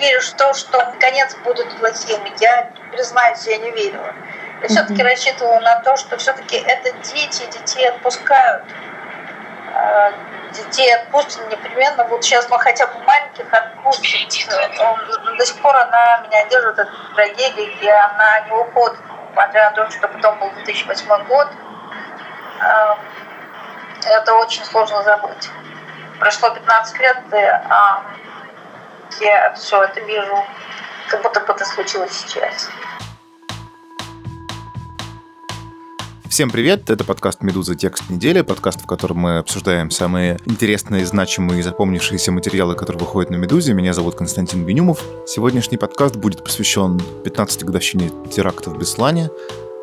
веришь в то, что наконец будут плохими. Я признаюсь, я не верила. Я все-таки рассчитывала на то, что все-таки это дети, детей отпускают. А, детей отпустят непременно. Вот сейчас мы хотя бы маленьких отпустят. До сих пор она меня держит, эта трагедия, и она не уходит, несмотря на то, что потом был 2008 год. А, это очень сложно забыть. Прошло 15 лет, и а, я все это вижу, как будто бы это случилось сейчас. Всем привет, это подкаст «Медуза. Текст недели», подкаст, в котором мы обсуждаем самые интересные, значимые и запомнившиеся материалы, которые выходят на «Медузе». Меня зовут Константин Бенюмов. Сегодняшний подкаст будет посвящен 15-й годовщине теракта в Беслане,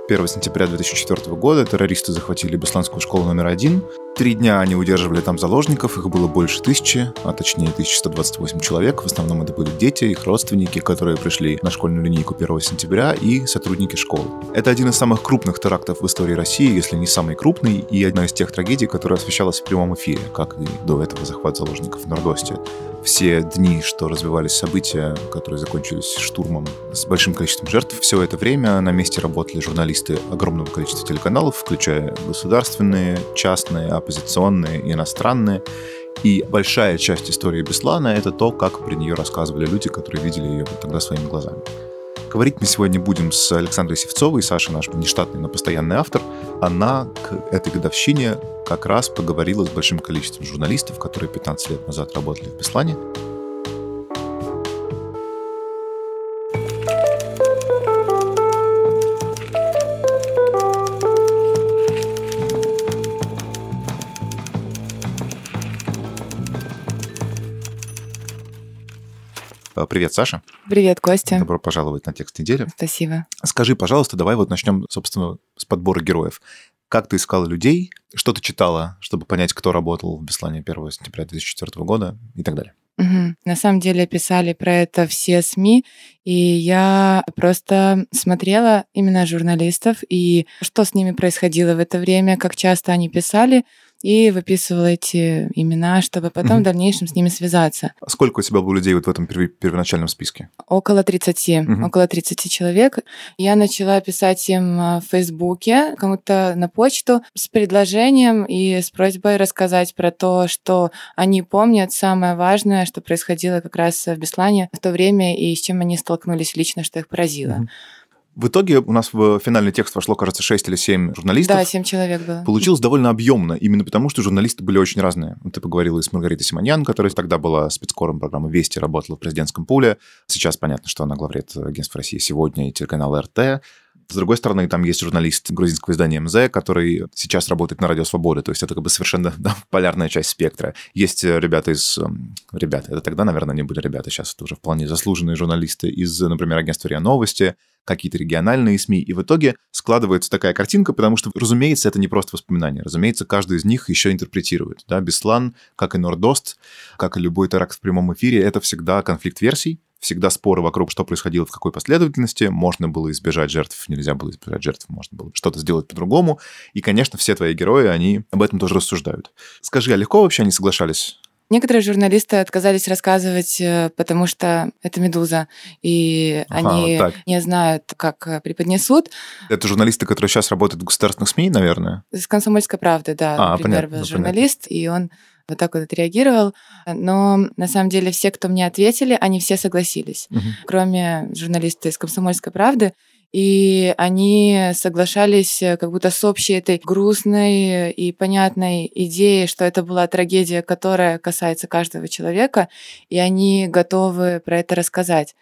1 сентября 2004 года террористы захватили Бесланскую школу номер один. Три дня они удерживали там заложников, их было больше тысячи, а точнее 1128 человек. В основном это были дети, их родственники, которые пришли на школьную линейку 1 сентября, и сотрудники школы. Это один из самых крупных терактов в истории России, если не самый крупный, и одна из тех трагедий, которая освещалась в прямом эфире, как и до этого захват заложников в Нордосте все дни, что развивались события, которые закончились штурмом с большим количеством жертв, все это время на месте работали журналисты огромного количества телеканалов, включая государственные, частные, оппозиционные, иностранные. И большая часть истории Беслана — это то, как при нее рассказывали люди, которые видели ее тогда своими глазами. Говорить. Мы сегодня будем с Александрой Севцовой, Саша наш нештатный, но постоянный автор. Она к этой годовщине как раз поговорила с большим количеством журналистов, которые 15 лет назад работали в Беслане, привет, Саша. Привет, Костя. Добро пожаловать на текст недели. Спасибо. Скажи, пожалуйста, давай вот начнем, собственно, с подбора героев. Как ты искала людей, что ты читала, чтобы понять, кто работал в Беслане 1 сентября 2004 года и так далее? Угу. На самом деле писали про это все СМИ, и я просто смотрела именно журналистов и что с ними происходило в это время, как часто они писали, и выписывала эти имена, чтобы потом mm-hmm. в дальнейшем с ними связаться. А сколько у тебя было людей вот в этом первоначальном списке? Около 30, mm-hmm. около 30 человек. Я начала писать им а, в Фейсбуке, кому-то на почту с предложением и с просьбой рассказать про то, что они помнят самое важное, что происходило как раз в Беслане в то время и с чем они столкнулись лично, что их поразило. Mm-hmm. В итоге у нас в финальный текст вошло, кажется, 6 или 7 журналистов. Да, 7 человек было. Получилось довольно объемно, именно потому, что журналисты были очень разные. Ты поговорила с Маргаритой Симоньян, которая тогда была спецкором программы «Вести», работала в президентском пуле. Сейчас понятно, что она главред агентства России сегодня и телеканала РТ. С другой стороны, там есть журналист грузинского издания МЗ, который сейчас работает на Радио Свобода, то есть это как бы совершенно да, полярная часть спектра. Есть ребята из... Эм, ребята, это тогда, наверное, не были ребята, сейчас это уже вполне заслуженные журналисты из, например, агентства РИА Новости, какие-то региональные СМИ, и в итоге складывается такая картинка, потому что, разумеется, это не просто воспоминания, разумеется, каждый из них еще интерпретирует. Да? Беслан, как и Нордост, как и любой теракт в прямом эфире, это всегда конфликт версий, всегда споры вокруг, что происходило в какой последовательности, можно было избежать жертв, нельзя было избежать жертв, можно было что-то сделать по-другому. И, конечно, все твои герои, они об этом тоже рассуждают. Скажи, а легко вообще они соглашались Некоторые журналисты отказались рассказывать, э, потому что это «Медуза», и ага, они так. не знают, как э, преподнесут. Это журналисты, которые сейчас работают в государственных СМИ, наверное? Из «Комсомольской правды», да, а, например, понятно, был журналист, понятно. и он вот так вот отреагировал. Но на самом деле все, кто мне ответили, они все согласились. Угу. Кроме журналиста из «Комсомольской правды», и они соглашались э, как будто с общей этой грустной и понятной идеей, что это была трагедия, которая касается каждого человека, и они готовы про это рассказать.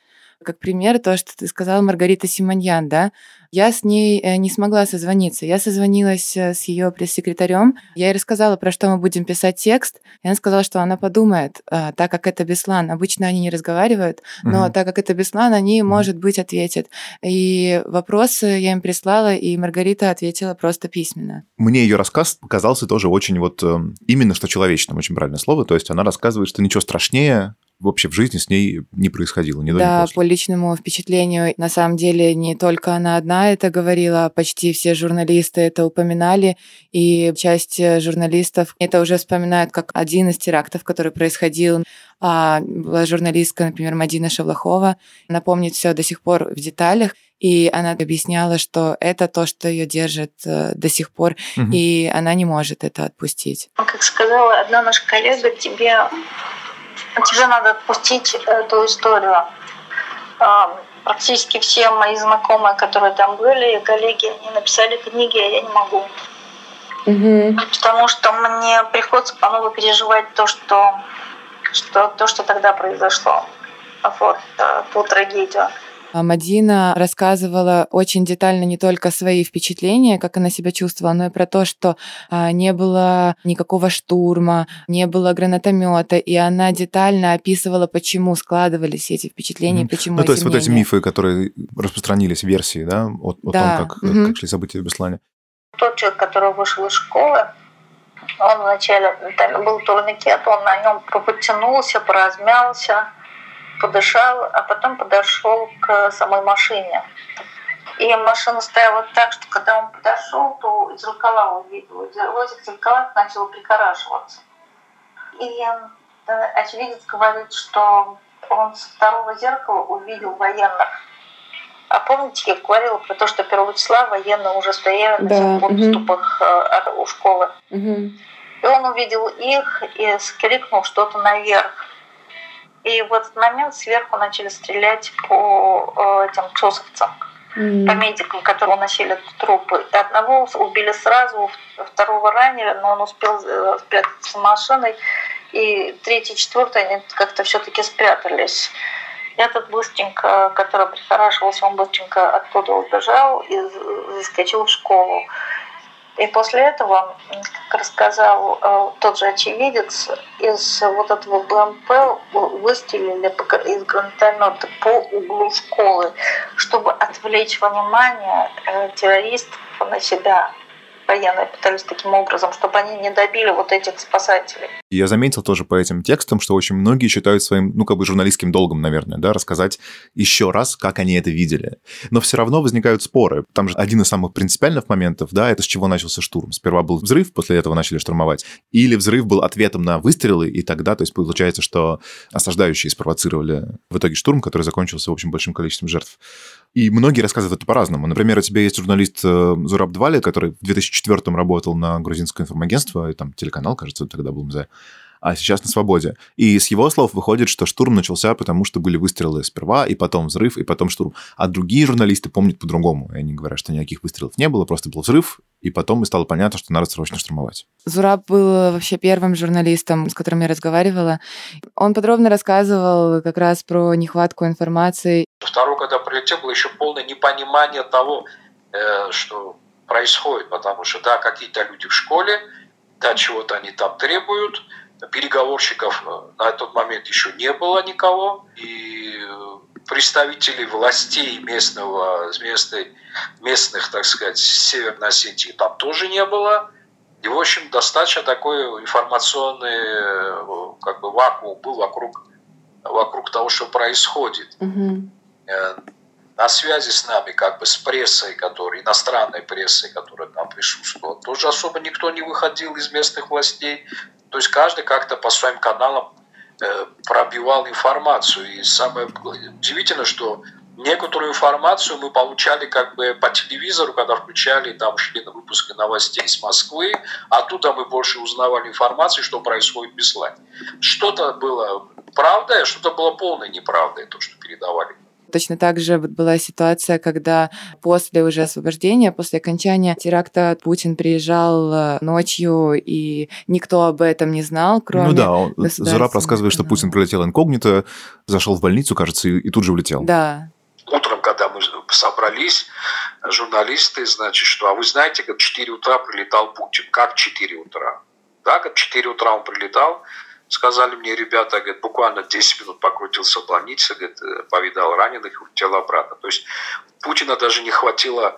Как пример, то, что ты сказала, Маргарита Симоньян, да, я с ней э, не смогла созвониться. Я созвонилась э, с ее пресс-секретарем. Я ей рассказала, про что мы будем писать текст. И она сказала, что она подумает, а, так как это Беслан. Обычно они не разговаривают, но mm-hmm. так как это Беслан, они, может быть, ответят. И вопросы я им прислала, и Маргарита ответила просто письменно. Мне ее рассказ показался тоже очень вот эм, именно что человечным, очень правильное слово. То есть она рассказывает, что ничего страшнее вообще в жизни с ней не происходило, ни до, Да, ни после. по личному впечатлению, на самом деле, не только она одна это говорила, почти все журналисты это упоминали, и часть журналистов это уже вспоминают как один из терактов, который происходил. А была журналистка, например, Мадина Шавлахова, она помнит все до сих пор в деталях, и она объясняла, что это то, что ее держит э, до сих пор, угу. и она не может это отпустить. Как сказала одна наша коллега, тебе тебе надо отпустить эту историю. А, практически все мои знакомые, которые там были, коллеги, они написали книги, а я не могу. Угу. Потому что мне приходится по новой переживать то, что, что, то, что тогда произошло. Вот, э, ту трагедию. А Мадина рассказывала очень детально не только свои впечатления, как она себя чувствовала, но и про то, что а, не было никакого штурма, не было гранатомета, и она детально описывала, почему складывались эти впечатления, mm-hmm. почему. Ну, то есть мнения. вот эти мифы, которые распространились, версии, да, о, о да. том, как, mm-hmm. как шли события в Беслане. Тот человек, который вышел из школы, он вначале там был турникет, он на нем подтянулся, поразмялся, подышал, а потом подошел к самой машине. И машина стояла так, что когда он подошел, то из зеркала увидел. В этих зеркалах начало прикорашиваться. И э, очевидец говорит, что он со второго зеркала увидел военных. А помните, я говорила про то, что 1 числа военные уже стояли да. на подступах угу. у школы. Угу. И он увидел их и скрикнул что-то наверх. И в этот момент сверху начали стрелять по э, этим чосовцам, mm. по медикам, которые уносили трупы. И одного убили сразу, второго ранили, но он успел э, спрятаться машиной. И третий, четвертый, они как-то все-таки спрятались. Этот быстренько, который прихорашивался, он быстренько оттуда убежал и заскочил в школу. И после этого, как рассказал э, тот же очевидец, из вот этого БМП выстрелили из гранатомета по углу школы, чтобы отвлечь внимание э, террористов на себя военные пытались таким образом, чтобы они не добили вот этих спасателей. Я заметил тоже по этим текстам, что очень многие считают своим, ну, как бы журналистским долгом, наверное, да, рассказать еще раз, как они это видели. Но все равно возникают споры. Там же один из самых принципиальных моментов, да, это с чего начался штурм. Сперва был взрыв, после этого начали штурмовать. Или взрыв был ответом на выстрелы, и тогда, то есть получается, что осаждающие спровоцировали в итоге штурм, который закончился, в общем, большим количеством жертв. И многие рассказывают это по-разному. Например, у тебя есть журналист э, Зураб Двали, который в 2004 работал на грузинское информагентство, и там телеканал, кажется, тогда был МЗ, а сейчас на свободе. И с его слов выходит, что штурм начался, потому что были выстрелы сперва, и потом взрыв, и потом штурм. А другие журналисты помнят по-другому. И они говорят, что никаких выстрелов не было, просто был взрыв, и потом и стало понятно, что надо срочно штурмовать. Зураб был вообще первым журналистом, с которым я разговаривала. Он подробно рассказывал как раз про нехватку информации. Второй, когда прилетел, было еще полное непонимание того, э, что происходит, потому что, да, какие-то люди в школе, да, чего-то они там требуют, переговорщиков э, на тот момент еще не было никого, и представителей властей местного, местной, местных, так сказать, Северной Осетии там тоже не было. И, в общем, достаточно такой информационный э, как бы вакуум был вокруг, вокруг того, что происходит. Угу. На связи с нами, как бы с прессой, которая, иностранной прессой, которая там присутствовала, тоже особо никто не выходил из местных властей. То есть каждый как-то по своим каналам э, пробивал информацию. И самое удивительное, что некоторую информацию мы получали как бы по телевизору, когда включали, там шли на выпуски новостей из Москвы, оттуда мы больше узнавали информацию, что происходит в Беслане. Что-то было правдой, а что-то было полной неправдой, то, что передавали. Точно так же была ситуация, когда после уже освобождения, после окончания теракта Путин приезжал э, ночью, и никто об этом не знал, кроме... Ну да, он, Зураб рассказывает, что Путин прилетел инкогнито, зашел в больницу, кажется, и, и тут же улетел. Да. Утром, когда мы собрались, журналисты, значит, что, а вы знаете, как 4 утра прилетал Путин. Как 4 утра? Да, как 4 утра он прилетал, Сказали мне ребята, говорит, буквально 10 минут покрутился в больнице, говорит, э, повидал раненых улетел обратно. То есть Путина даже не хватило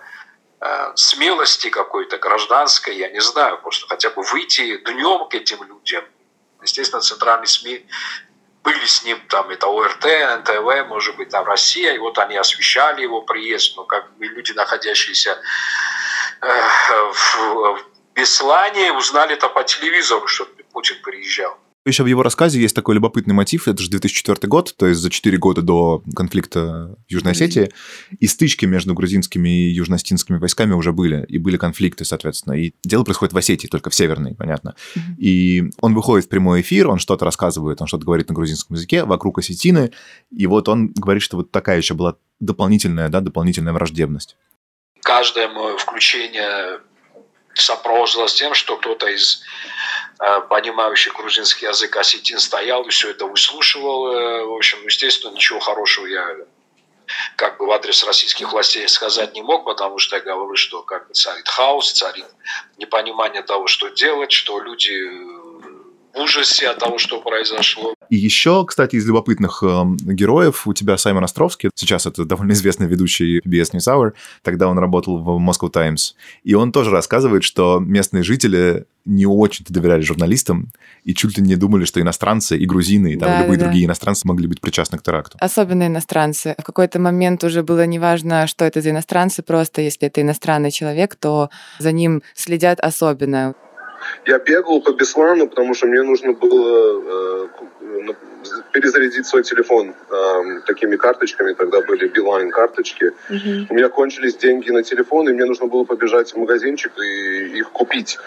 э, смелости какой-то гражданской, я не знаю, просто хотя бы выйти днем к этим людям. Естественно, центральные СМИ были с ним там это ОРТ, НТВ, может быть, там Россия, и вот они освещали его приезд, но как бы люди, находящиеся э, в, в Беслане, узнали это по телевизору, что Путин приезжал. Еще в его рассказе есть такой любопытный мотив. Это же 2004 год, то есть за 4 года до конфликта в Южной Осетии. И стычки между грузинскими и южностинскими войсками уже были. И были конфликты, соответственно. И дело происходит в Осетии, только в Северной, понятно. И он выходит в прямой эфир, он что-то рассказывает, он что-то говорит на грузинском языке вокруг осетины. И вот он говорит, что вот такая еще была дополнительная, да, дополнительная враждебность. Каждое мое включение сопровождалось тем, что кто-то из Э, понимающий грузинский язык осетин стоял и все это выслушивал. Э, в общем, естественно, ничего хорошего я как бы в адрес российских властей сказать не мог, потому что я говорю, что как бы царит хаос, царит непонимание того, что делать, что люди в ужасе от того, что произошло. И еще, кстати, из любопытных э, героев у тебя Саймон Островский. Сейчас это довольно известный ведущий PBS NewsHour. Тогда он работал в Moscow Times. И он тоже рассказывает, что местные жители не очень-то доверяли журналистам и чуть ли не думали, что иностранцы и грузины, и там да, любые да. другие иностранцы могли быть причастны к теракту. Особенно иностранцы. В какой-то момент уже было неважно, что это за иностранцы, просто если это иностранный человек, то за ним следят особенно. Я бегал по Беслану, потому что мне нужно было э, перезарядить свой телефон э, такими карточками. Тогда были Билайн карточки. Угу. У меня кончились деньги на телефон, и мне нужно было побежать в магазинчик и их купить.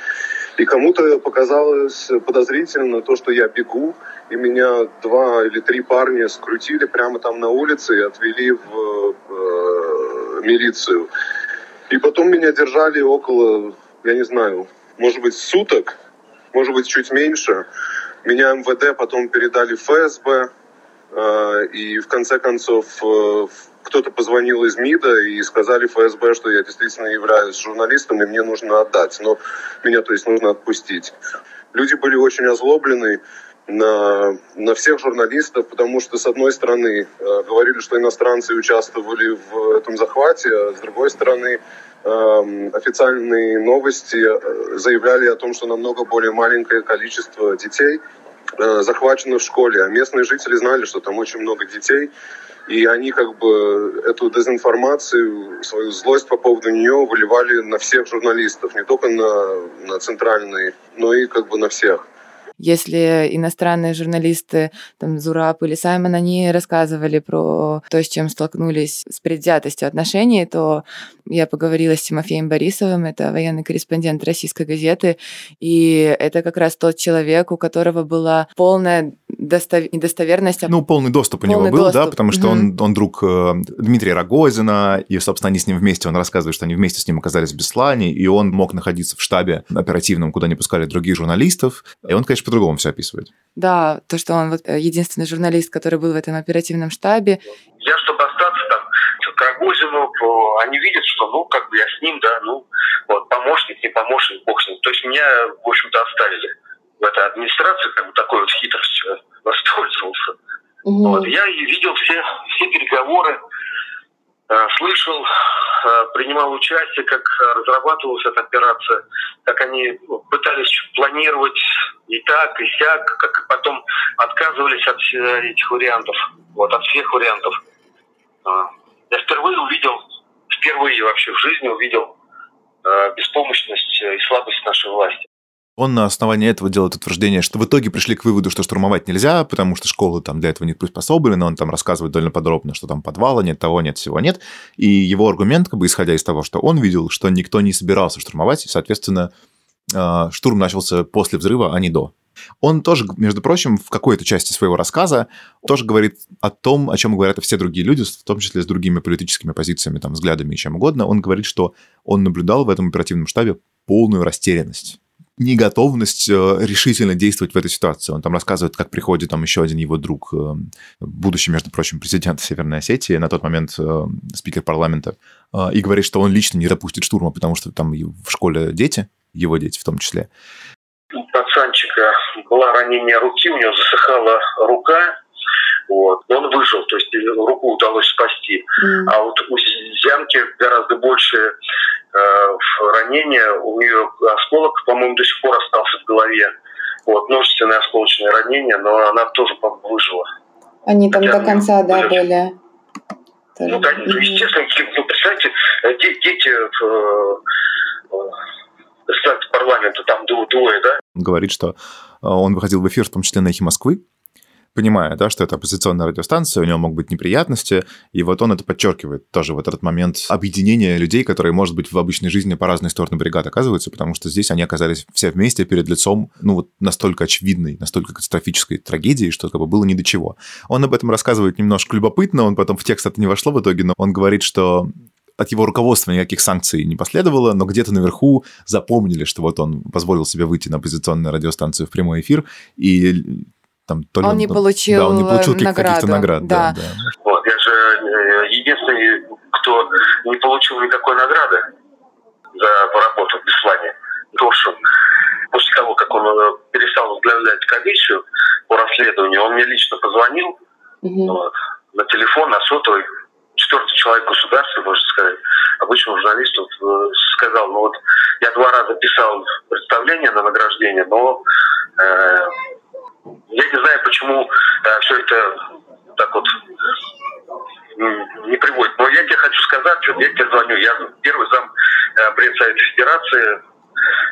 И кому-то показалось подозрительно то, что я бегу, и меня два или три парня скрутили прямо там на улице и отвели в э, милицию. И потом меня держали около, я не знаю, может быть, суток, может быть, чуть меньше. Меня МВД потом передали ФСБ, э, и в конце концов э, кто-то позвонил из МИДа и сказали ФСБ, что я действительно являюсь журналистом, и мне нужно отдать. Но меня, то есть, нужно отпустить. Люди были очень озлоблены на, на всех журналистов, потому что, с одной стороны, э, говорили, что иностранцы участвовали в этом захвате, а с другой стороны, официальные новости э, заявляли о том, что намного более маленькое количество детей э, захвачено в школе, а местные жители знали, что там очень много детей, и они как бы эту дезинформацию, свою злость по поводу нее выливали на всех журналистов, не только на, на центральные, но и как бы на всех. Если иностранные журналисты, там, Зураб или Саймон, они рассказывали про то, с чем столкнулись с предвзятостью отношений, то я поговорила с Тимофеем Борисовым, это военный корреспондент российской газеты, и это как раз тот человек, у которого была полная достов... недостоверность. Ну, полный доступ полный у него был, доступ. да, потому что mm-hmm. он, он друг э, Дмитрия Рогозина, и, собственно, они с ним вместе, он рассказывает, что они вместе с ним оказались в Беслане, и он мог находиться в штабе оперативном, куда не пускали других журналистов, и он, конечно, по-другому все описывает. Да, то, что он вот э, единственный журналист, который был в этом оперативном штабе. Я, чтобы остаться там Рогозину, они видят, что, ну, как бы я с ним, да, ну, вот, помощник, не помощник, бог с ним. То есть меня, в общем-то, оставили в этой администрации, как бы такой вот хитростью воспользовался. Угу. Вот, я видел все, все переговоры, Э, слышал, э, принимал участие, как разрабатывалась эта операция, как они пытались планировать и так, и сяк, как потом отказывались от этих вариантов, вот, от всех вариантов. А, я впервые увидел, впервые вообще в жизни увидел э, беспомощность и слабость нашей власти. Он на основании этого делает утверждение, что в итоге пришли к выводу, что штурмовать нельзя, потому что школы там для этого не приспособлены, он там рассказывает довольно подробно, что там подвала нет, того нет, всего нет. И его аргумент, как бы исходя из того, что он видел, что никто не собирался штурмовать, и, соответственно, а, штурм начался после взрыва, а не до. Он тоже, между прочим, в какой-то части своего рассказа тоже говорит о том, о чем говорят все другие люди, в том числе с другими политическими позициями, там, взглядами и чем угодно. Он говорит, что он наблюдал в этом оперативном штабе полную растерянность неготовность э, решительно действовать в этой ситуации. Он там рассказывает, как приходит там еще один его друг, э, будущий, между прочим, президент Северной Осетии, на тот момент э, спикер парламента, и говорит, что он лично не допустит штурма, потому что там в школе дети, его дети в том числе. У пацанчика было ранение руки, у него засыхала рука, вот. Он выжил, то есть руку удалось спасти. Mm. А вот у Зянки гораздо больше э, ранения, у нее осколок, по-моему, до сих пор остался в голове. Вот, множественные осколочные ранения, но она тоже выжила. Они там Хотя, до конца, да, были? Ну, да, ну, естественно, ну, представьте, э, дети в э, парламента, там двое, да? Говорит, что он выходил в эфир, в том числе на «Эхе Москвы», понимая, да, что это оппозиционная радиостанция, у него могут быть неприятности, и вот он это подчеркивает тоже в этот момент объединения людей, которые, может быть, в обычной жизни по разные стороны бригад оказываются, потому что здесь они оказались все вместе перед лицом, ну, вот настолько очевидной, настолько катастрофической трагедии, что как бы было ни до чего. Он об этом рассказывает немножко любопытно, он потом в текст это не вошло в итоге, но он говорит, что от его руководства никаких санкций не последовало, но где-то наверху запомнили, что вот он позволил себе выйти на оппозиционную радиостанцию в прямой эфир, и там то ли он, он не получил да, он не получил каких-то наград. Да. Да, да. Вот, я же э, единственный, кто не получил никакой награды за работу в Беслане. Торшин. После того, как он э, перестал возглавлять комиссию по расследованию, он мне лично позвонил угу. вот, на телефон, на сотовый, четвертый человек государства, можно сказать, обычному журналисту э, сказал, ну вот я два раза писал представление на награждение, но э, я не знаю, почему э, все это так вот не приводит. Но я тебе хочу сказать, я тебе звоню, я первый зам э, предсовета Федерации,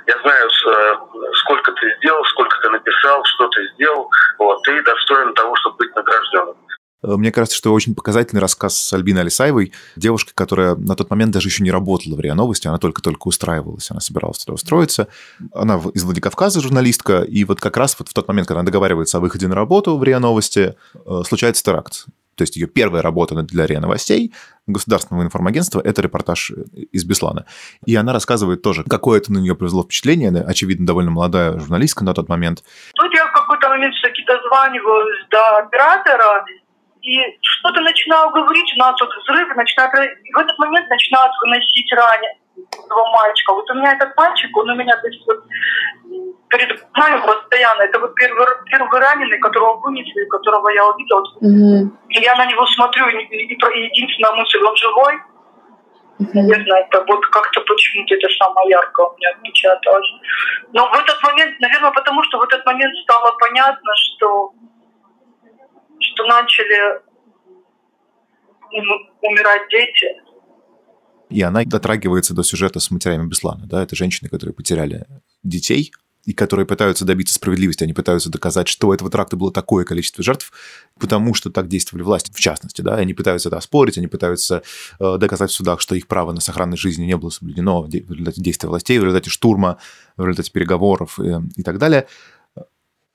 я знаю, э, сколько ты сделал, сколько ты написал, что ты сделал, вот, ты достоин того, чтобы быть награжденным. Э, мне кажется, что очень показательный рассказ с Альбиной Алисаевой, девушкой, которая на тот момент даже еще не работала в РИА Новости, она только-только устраивалась, она собиралась туда устроиться. Она из Владикавказа журналистка, и вот как раз вот в тот момент, когда она договаривается о выходе на работу в РИА Новости, э, случается теракт. То есть ее первая работа для РИА Новостей, государственного информагентства, это репортаж из Беслана. И она рассказывает тоже, какое это на нее произвело впечатление. Она, очевидно, довольно молодая журналистка на тот момент. Тут я в какой-то момент все-таки дозваниваюсь до оператора, и что-то начинаю говорить, у нас тут взрывы начинают, и в этот момент начинают выносить раненого мальчика. Вот у меня этот мальчик, он у меня то есть, вот, перед нами постоянно. Это вот первый, первый раненый, которого вынесли, которого я увидела. Mm-hmm. И я на него смотрю, и, и, и единственная мысль, он живой. Mm-hmm. Наверное, это вот как-то почему-то это самое яркое у меня отпечаталось. Но в этот момент, наверное, потому что в этот момент стало понятно, что что начали умирать дети. И она дотрагивается до сюжета с матерями Беслана, да, это женщины, которые потеряли детей, и которые пытаются добиться справедливости, они пытаются доказать, что у этого тракта было такое количество жертв, потому что так действовали власти, в частности, да, они пытаются это оспорить, они пытаются э, доказать в судах, что их право на сохранность жизни не было соблюдено в результате действия властей, в результате штурма, в результате переговоров и, и так далее.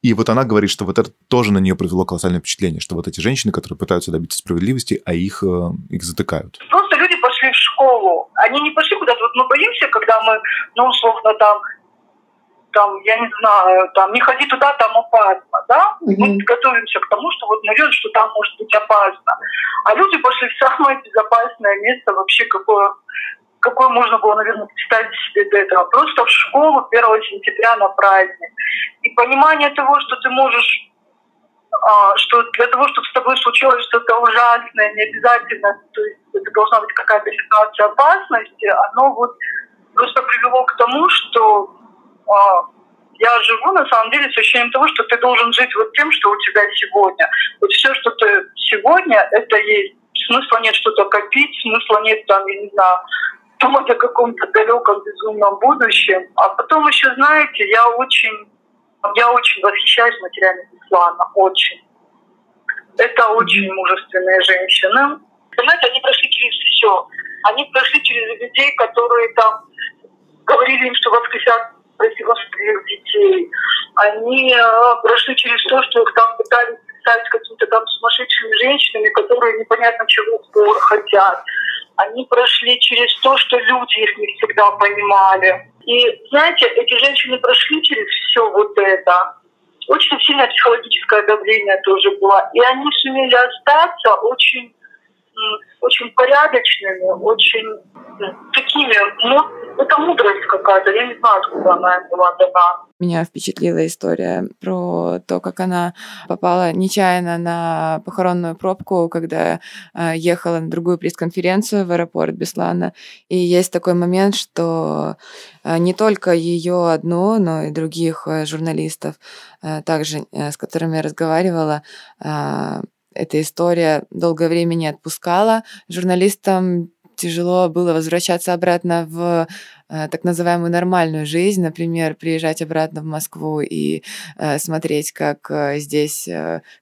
И вот она говорит, что вот это тоже на нее произвело колоссальное впечатление, что вот эти женщины, которые пытаются добиться справедливости, а их, э, их затыкают. Просто люди пошли в школу. Они не пошли куда-то. Вот мы боимся, когда мы, ну, условно, там, там, я не знаю, там, не ходи туда, там опасно, да? Mm-hmm. Мы готовимся к тому, что вот наверное, что там может быть опасно. А люди пошли в самое безопасное место вообще, какое какой можно было, наверное, представить себе до этого. Просто в школу 1 сентября на праздник. И понимание того, что ты можешь а, что для того, чтобы с тобой случилось что-то ужасное, не обязательно, то есть это должна быть какая-то ситуация опасности, оно вот просто привело к тому, что а, я живу на самом деле с ощущением того, что ты должен жить вот тем, что у тебя сегодня. Вот все, что ты сегодня, это есть. Смысла нет что-то копить, смысла нет там, я не знаю, думать о каком-то далеком безумном будущем. А потом еще, знаете, я очень, я очень восхищаюсь материальным Беслана, очень. Это очень мужественные женщины. Понимаете, они прошли через все. Они прошли через людей, которые там говорили им, что воскресят господи, детей. Они э, прошли через то, что их там пытались писать какими-то там сумасшедшими женщинами, которые непонятно чего хотят они прошли через то, что люди их не всегда понимали. И, знаете, эти женщины прошли через все вот это. Очень сильное психологическое давление тоже было. И они сумели остаться очень, очень порядочными, очень такими, ну, это мудрость какая-то, я не знаю, откуда она была дана. Меня впечатлила история про то, как она попала нечаянно на похоронную пробку, когда э, ехала на другую пресс-конференцию в аэропорт Беслана. И есть такой момент, что э, не только ее одну, но и других э, журналистов, э, также э, с которыми я разговаривала, э, эта история долгое время не отпускала. Журналистам тяжело было возвращаться обратно в э, так называемую нормальную жизнь, например, приезжать обратно в Москву и э, смотреть, как э, здесь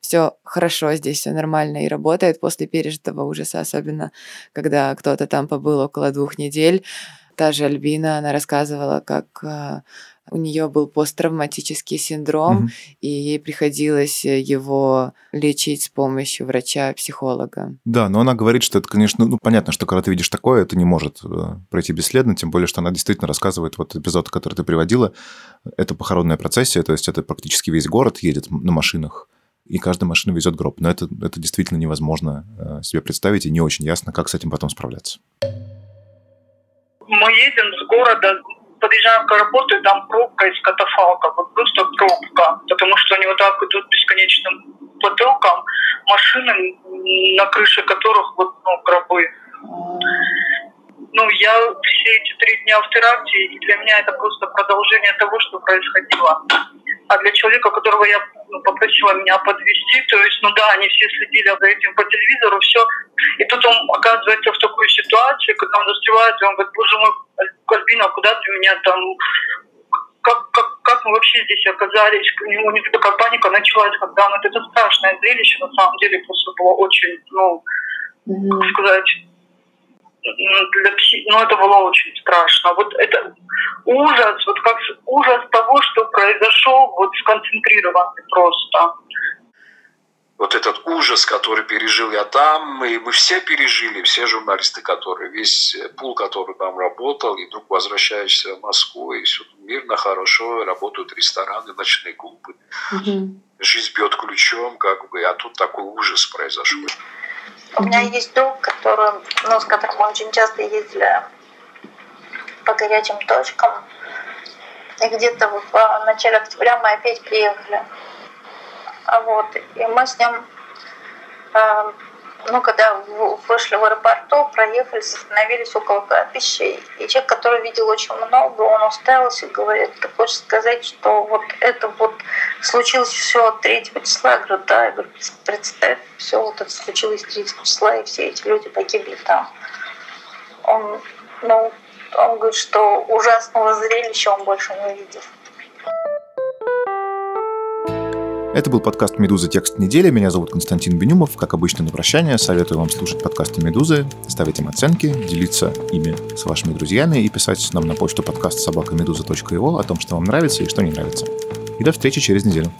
все хорошо, здесь все нормально и работает после пережитого ужаса, особенно когда кто-то там побыл около двух недель. Та же Альбина, она рассказывала, как э, у нее был посттравматический синдром, mm-hmm. и ей приходилось э, его лечить с помощью врача-психолога. Да, но она говорит, что это, конечно, ну, понятно, что когда ты видишь такое, это не может э, пройти бесследно, тем более, что она действительно рассказывает, вот эпизод, который ты приводила, это похоронная процессия, то есть это практически весь город едет на машинах, и каждая машина везет гроб. Но это, это действительно невозможно себе представить, и не очень ясно, как с этим потом справляться. Мы едем с города подъезжаем к аэропорту, и там пробка из катафалка, вот просто пробка, потому что они вот так идут бесконечным потоком, машины, на крыше которых вот ну, гробы. Ну, я все эти три дня в теракте, и для меня это просто продолжение того, что происходило. А для человека, которого я ну, попросила меня подвести, то есть, ну да, они все следили за этим по телевизору, все. И тут он оказывается в такой ситуации, когда он застревает, и он говорит, боже мой, Альбина, куда ты меня там как, как, как мы вообще здесь оказались, у него такая паника началась, когда ну, это страшное зрелище, на самом деле, просто было очень, ну, mm-hmm. как сказать, для пси... ну, это было очень страшно. Вот это ужас, вот как ужас того, что произошел, вот сконцентрированный просто. Вот этот ужас, который пережил я там, и мы все пережили, все журналисты, которые, весь пул, который там работал, и вдруг возвращаешься в Москву, и все мирно, хорошо, работают рестораны, ночные клубы. Угу. Жизнь бьет ключом, как бы, а тут такой ужас произошел. У меня есть друг, который, ну, с которым мы очень часто ездили по горячим точкам. И где-то в начале октября мы опять приехали. А вот, и мы с ним э, ну, когда вышли в аэропорту, проехали, остановились около кладбища, и человек, который видел очень много, он уставился и говорит, ты хочешь сказать, что вот это вот случилось все от 3 числа? Я говорю, да, я говорю, представь, все вот это случилось 3 числа, и все эти люди погибли там. Он, ну, он говорит, что ужасного зрелища он больше не видел. Это был подкаст «Медуза. Текст недели». Меня зовут Константин Бенюмов. Как обычно, на прощание советую вам слушать подкасты «Медузы», ставить им оценки, делиться ими с вашими друзьями и писать нам на почту подкаст собакамедуза.io о том, что вам нравится и что не нравится. И до встречи через неделю.